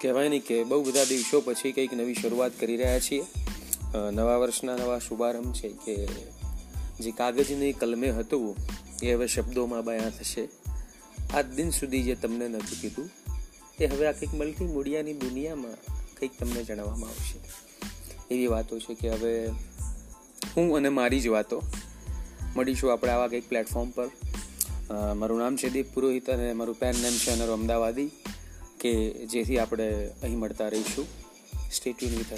કહેવાય નહીં કે બહુ બધા દિવસો પછી કંઈક નવી શરૂઆત કરી રહ્યા છીએ. નવા વર્ષના નવા શુભારંભ છે કે જે કાગજની કલમે હતું એ હવે શબ્દોમાં બયાન થશે. આજ દિન સુધી જે તમને નહોતું કીધું એ હવે આ કંઈક મલ્ટી મીડિયાની દુનિયામાં કંઈક તમને જણાવવામાં આવશે. એવી વાતો છે કે હવે હું અને મારી જ વાતો મળીશું આપણે આવા કંઈક પ્લેટફોર્મ પર. મારું નામ છે દીપ પુરોહિત અને મારું પેન નેમ છે અનર અમદાવાદી. કે જેથી આપણે અહીં મળતા રહીશું. Stay tuned with